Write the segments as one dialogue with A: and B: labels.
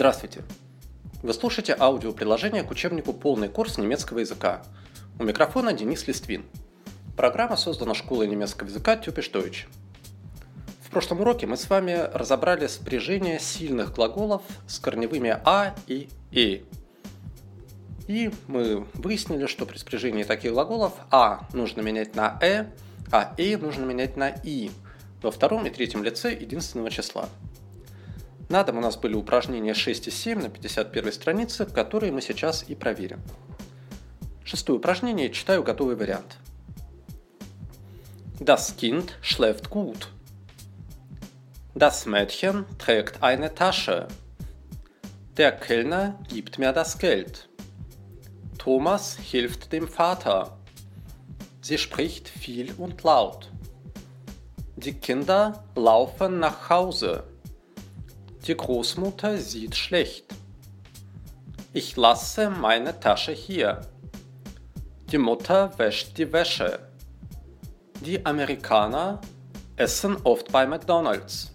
A: Здравствуйте! Вы слушаете аудиоприложение к учебнику «Полный курс немецкого языка». У микрофона Денис Листвин. Программа создана школой немецкого языка Тюпиш Deutsch. В прошлом уроке мы с вами разобрали спряжение сильных глаголов с корневыми «а» и «и». И мы выяснили, что при спряжении таких глаголов «а» нужно менять на «э», а «и» нужно менять на «и» во втором и третьем лице единственного числа – на дом у нас были упражнения 6 и 7 на 51 странице, которые мы сейчас и проверим. Шестое упражнение, читаю готовый вариант. Das Kind schläft gut. Das Mädchen trägt eine Tasche. Der Kellner gibt mir das Geld. Thomas hilft dem Vater. Sie spricht viel und laut. Die Kinder laufen nach Hause. Die Großmutter sieht schlecht. Ich lasse meine Tasche hier. Die Mutter wäscht die Wäsche. Die Amerikaner essen oft bei McDonald's.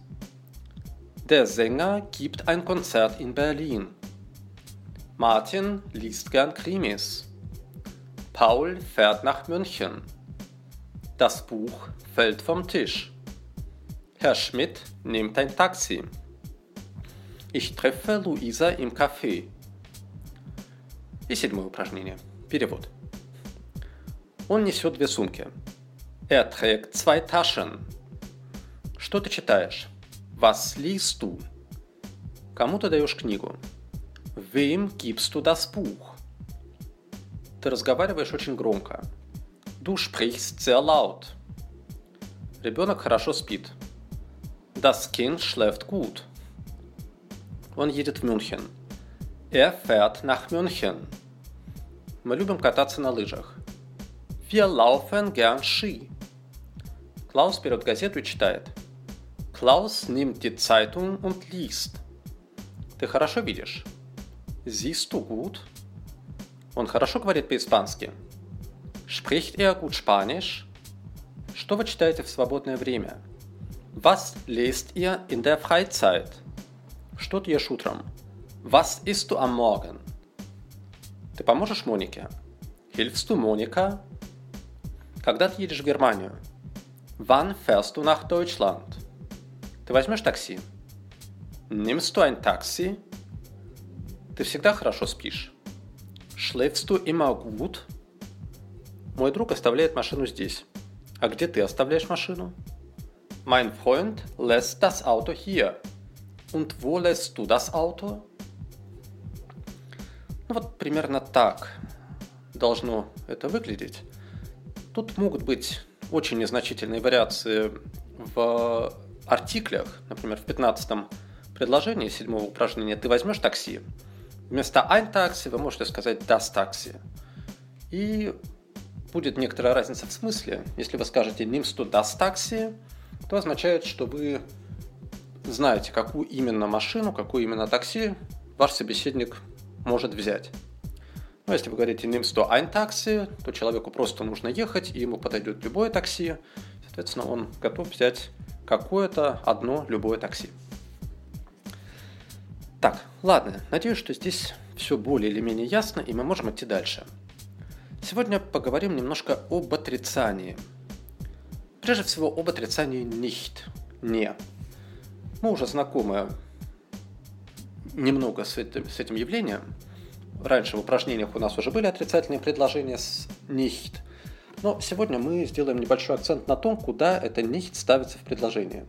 A: Der Sänger gibt ein Konzert in Berlin. Martin liest gern Krimis. Paul fährt nach München. Das Buch fällt vom Tisch. Herr Schmidt nimmt ein Taxi. Ich treffe Луиза im Café. И седьмое упражнение. Перевод. Он несет две сумки. Er trägt zwei Taschen. Что ты читаешь? Was liest du? Кому ты даешь книгу? Wem gibst du das Buch? Ты разговариваешь очень громко. Du sprichst sehr laut. Ребенок хорошо спит. Das Kind schläft gut. Он едет в Мюнхен. Er fährt nach München. Мы любим кататься на лыжах. Wir laufen gern Ski. Klaus берет газету и читает. Klaus nimmt die Zeitung und liest. Ты хорошо видишь? Siehst du gut? Он хорошо говорит по-испански. Spricht er gut Spanisch? Что вы читаете в свободное время? Was lest ihr in der Freizeit? Что ты ешь утром? Was isst du am Morgen? Ты поможешь Монике? Hilfst du Monika? Когда ты едешь в Германию? Wann fährst du nach Deutschland? Ты возьмешь такси? Nimmst du ein Taxi? Ты всегда хорошо спишь? Schläfst du immer gut? Мой друг оставляет машину здесь. А где ты оставляешь машину? Mein Freund lässt das Auto hier. Und wo lässt du das Auto? Ну вот примерно так должно это выглядеть. Тут могут быть очень незначительные вариации в артиклях. Например, в 15 предложении седьмого упражнения ты возьмешь такси. Вместо ein такси вы можете сказать das такси. И будет некоторая разница в смысле. Если вы скажете nimmst du das такси, то означает, что вы знаете, какую именно машину, какую именно такси ваш собеседник может взять. Но если вы говорите nimmst du ein такси, то человеку просто нужно ехать, и ему подойдет любое такси. Соответственно, он готов взять какое-то одно любое такси. Так, ладно, надеюсь, что здесь все более или менее ясно, и мы можем идти дальше. Сегодня поговорим немножко об отрицании. Прежде всего, об отрицании nicht, не. Мы уже знакомы немного с этим, с этим явлением. Раньше в упражнениях у нас уже были отрицательные предложения с nicht. Но сегодня мы сделаем небольшой акцент на том, куда это nicht ставится в предложение.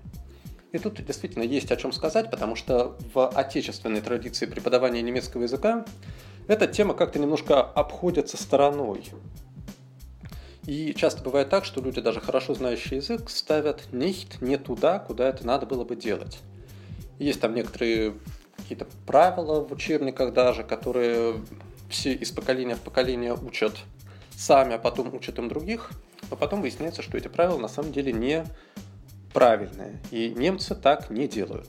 A: И тут действительно есть о чем сказать, потому что в отечественной традиции преподавания немецкого языка эта тема как-то немножко обходится стороной. И часто бывает так, что люди, даже хорошо знающие язык, ставят nicht не туда, куда это надо было бы делать. Есть там некоторые какие-то правила в учебниках даже, которые все из поколения в поколение учат сами, а потом учат им других, а потом выясняется, что эти правила на самом деле не правильные. И немцы так не делают.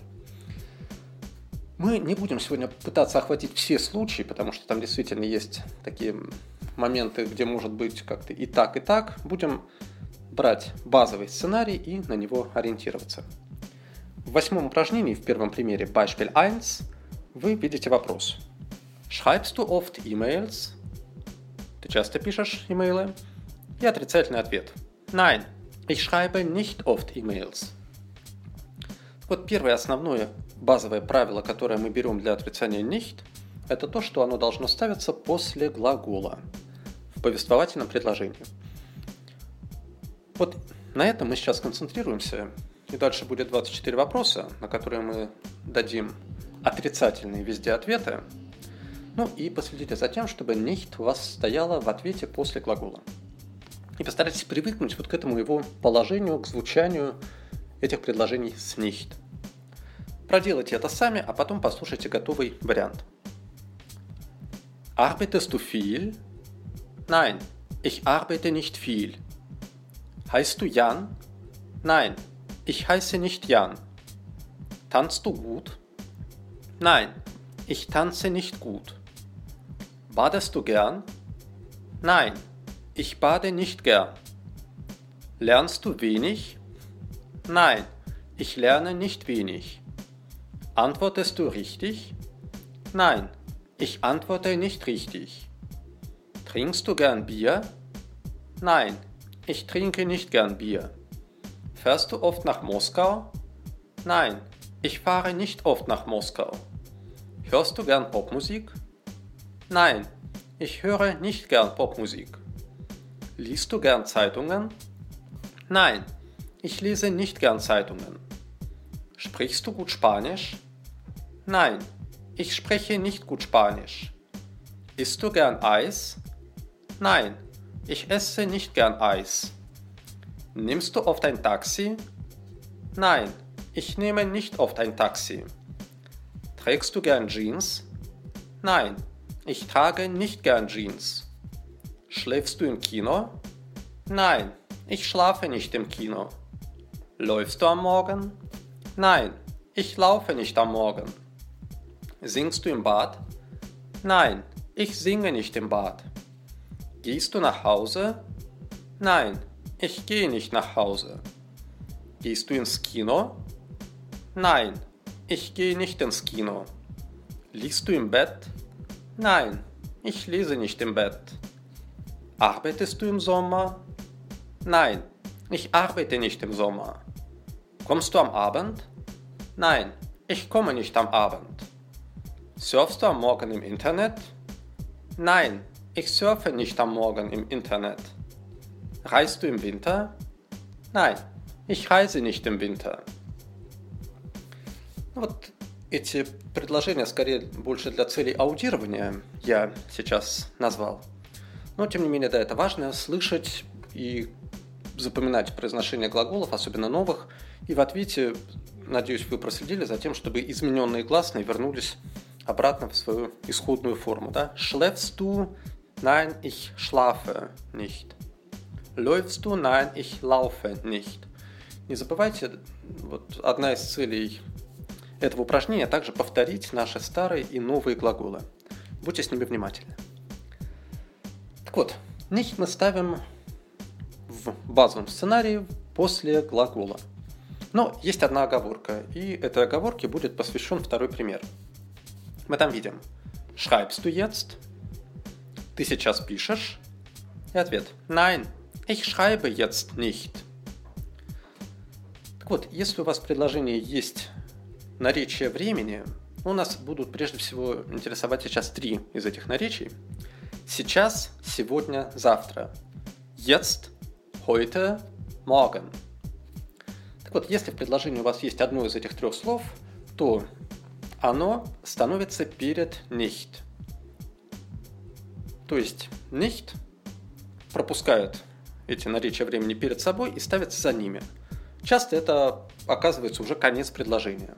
A: Мы не будем сегодня пытаться охватить все случаи, потому что там действительно есть такие моменты, где может быть как-то и так, и так, будем брать базовый сценарий и на него ориентироваться. В восьмом упражнении, в первом примере Beispiel 1, вы видите вопрос. Schreibst du oft E-Mails? Ты часто пишешь имейлы? И отрицательный ответ. Nein, ich schreibe nicht oft E-Mails. Вот первое основное базовое правило, которое мы берем для отрицания nicht, это то, что оно должно ставиться после глагола повествовательном предложении. Вот на этом мы сейчас концентрируемся, и дальше будет 24 вопроса, на которые мы дадим отрицательные везде ответы. Ну и последите за тем, чтобы nicht у вас стояло в ответе после глагола. И постарайтесь привыкнуть вот к этому его положению, к звучанию этих предложений с nicht. Проделайте это сами, а потом послушайте готовый вариант. Arbeitest du? Nein, ich arbeite nicht viel. Heißt du Jan? Nein, ich heiße nicht Jan. Tanzt du gut? Nein, ich tanze nicht gut. Badest du gern? Nein, ich bade nicht gern. Lernst du wenig? Nein, ich lerne nicht wenig. Antwortest du richtig? Nein, ich antworte nicht richtig. Trinkst du gern Bier? Nein, ich trinke nicht gern Bier. Fährst du oft nach Moskau? Nein, ich fahre nicht oft nach Moskau. Hörst du gern Popmusik? Nein, ich höre nicht gern Popmusik. Liest du gern Zeitungen? Nein, ich lese nicht gern Zeitungen. Sprichst du gut Spanisch? Nein, ich spreche nicht gut Spanisch. Isst du gern Eis? Nein, ich esse nicht gern Eis. Nimmst du oft ein Taxi? Nein, ich nehme nicht oft ein Taxi. Trägst du gern Jeans? Nein, ich trage nicht gern Jeans. Schläfst du im Kino? Nein, ich schlafe nicht im Kino. Läufst du am Morgen? Nein, ich laufe nicht am Morgen. Singst du im Bad? Nein, ich singe nicht im Bad. Gehst du nach Hause? Nein, ich gehe nicht nach Hause. Gehst du ins Kino? Nein, ich gehe nicht ins Kino. Liegst du im Bett? Nein, ich lese nicht im Bett. Arbeitest du im Sommer? Nein, ich arbeite nicht im Sommer. Kommst du am Abend? Nein, ich komme nicht am Abend. Surfst du am Morgen im Internet? Nein, ich surfe nicht am Morgen im Internet. Reist du im Winter? Nein, ich reise nicht im Winter. Вот эти предложения скорее больше для целей аудирования я сейчас назвал. Но, тем не менее, да, это важно слышать и запоминать произношение глаголов, особенно новых. И в ответе, надеюсь, вы проследили за тем, чтобы измененные гласные вернулись обратно в свою исходную форму. Да? Du? Nein, ich schlafe nicht. Läufst du? Nein, ich laufe nicht. Не забывайте, вот одна из целей этого упражнения также повторить наши старые и новые глаголы. Будьте с ними внимательны. Вот, nicht мы ставим в базовом сценарии после глагола. Но есть одна оговорка, и этой оговорке будет посвящен второй пример. Мы там видим «Schreibst du jetzt?» Ты сейчас пишешь? И ответ «Nein, ich schreibe jetzt nicht». Так вот, если у вас в предложении есть наречие времени, у нас будут прежде всего интересовать сейчас три из этих наречий – Сейчас, сегодня, завтра. Jetzt, heute, morgen. Так вот, если в предложении у вас есть одно из этих трех слов, то оно становится перед nicht. То есть nicht пропускает эти наречия времени перед собой и ставится за ними. Часто это оказывается уже конец предложения.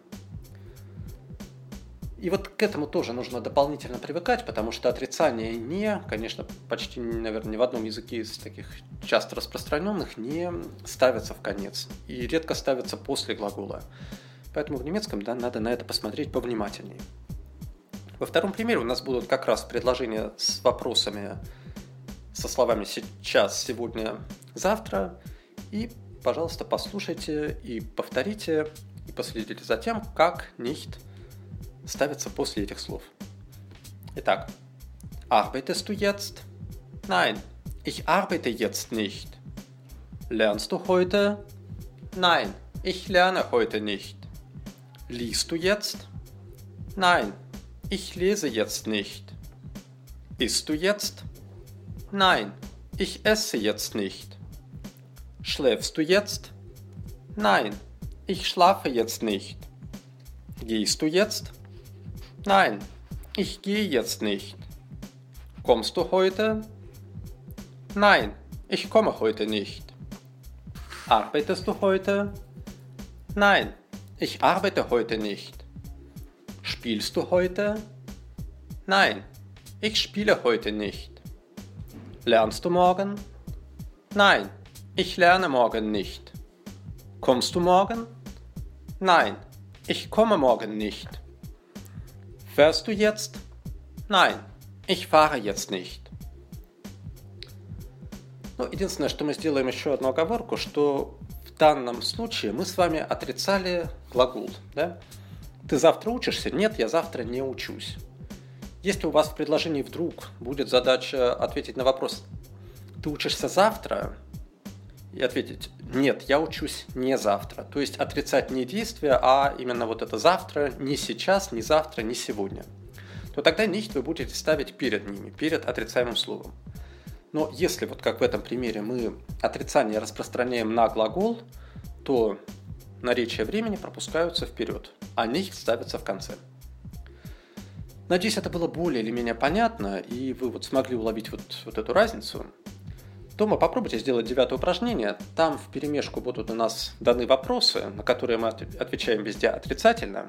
A: И вот к этому тоже нужно дополнительно привыкать, потому что отрицание «не», конечно, почти, наверное, ни в одном языке из таких часто распространенных не ставится в конец и редко ставится после глагола. Поэтому в немецком да, надо на это посмотреть повнимательнее. Во втором примере у нас будут как раз предложения с вопросами со словами «сейчас», «сегодня», «завтра». И, пожалуйста, послушайте и повторите, и последите за тем, как «nicht» ставится после этих слов. Итак, arbeitest du jetzt? Nein, ich arbeite jetzt nicht. Lernst du heute? Nein, ich lerne heute nicht. Liest du jetzt? Nein, ich lese jetzt nicht. Isst du jetzt? Nein, ich esse jetzt nicht. Schläfst du jetzt? Nein, ich schlafe jetzt nicht. Gehst du jetzt? Nein, ich gehe jetzt nicht. Kommst du heute? Nein, ich komme heute nicht. Arbeitest du heute? Nein, ich arbeite heute nicht. Spielst du heute? Nein, ich spiele heute nicht. Lernst du morgen? Nein, ich lerne morgen nicht. Kommst du morgen? Nein, ich komme morgen nicht. Fährst du jetzt? Nein, ich fahre jetzt nicht. Ну, единственное, что мы сделаем еще одну оговорку, что в данном случае мы с вами отрицали глагол. Да? Ты завтра учишься? Нет, я завтра не учусь. Если у вас в предложении вдруг будет задача ответить на вопрос «Ты учишься завтра?» и ответить «Нет, я учусь не завтра». То есть отрицать не действие, а именно вот это «завтра», не сейчас, не завтра, не сегодня. То тогда «nicht» вы будете ставить перед ними, перед отрицаемым словом. Но если вот как в этом примере мы отрицание распространяем на глагол, то наречия времени пропускаются вперед, а них ставятся в конце. Надеюсь, это было более или менее понятно, и вы вот смогли уловить вот, вот эту разницу. Дома попробуйте сделать девятое упражнение. Там в перемешку будут у нас даны вопросы, на которые мы отвечаем везде отрицательно.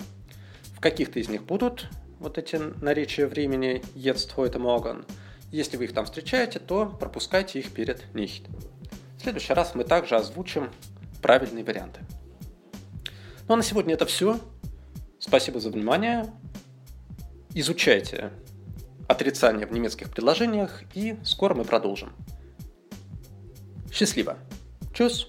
A: В каких-то из них будут вот эти наречия времени «jetzt, heute, morgen», если вы их там встречаете, то пропускайте их перед nicht. В следующий раз мы также озвучим правильные варианты. Ну а на сегодня это все. Спасибо за внимание. Изучайте отрицание в немецких предложениях и скоро мы продолжим. Счастливо. Чус!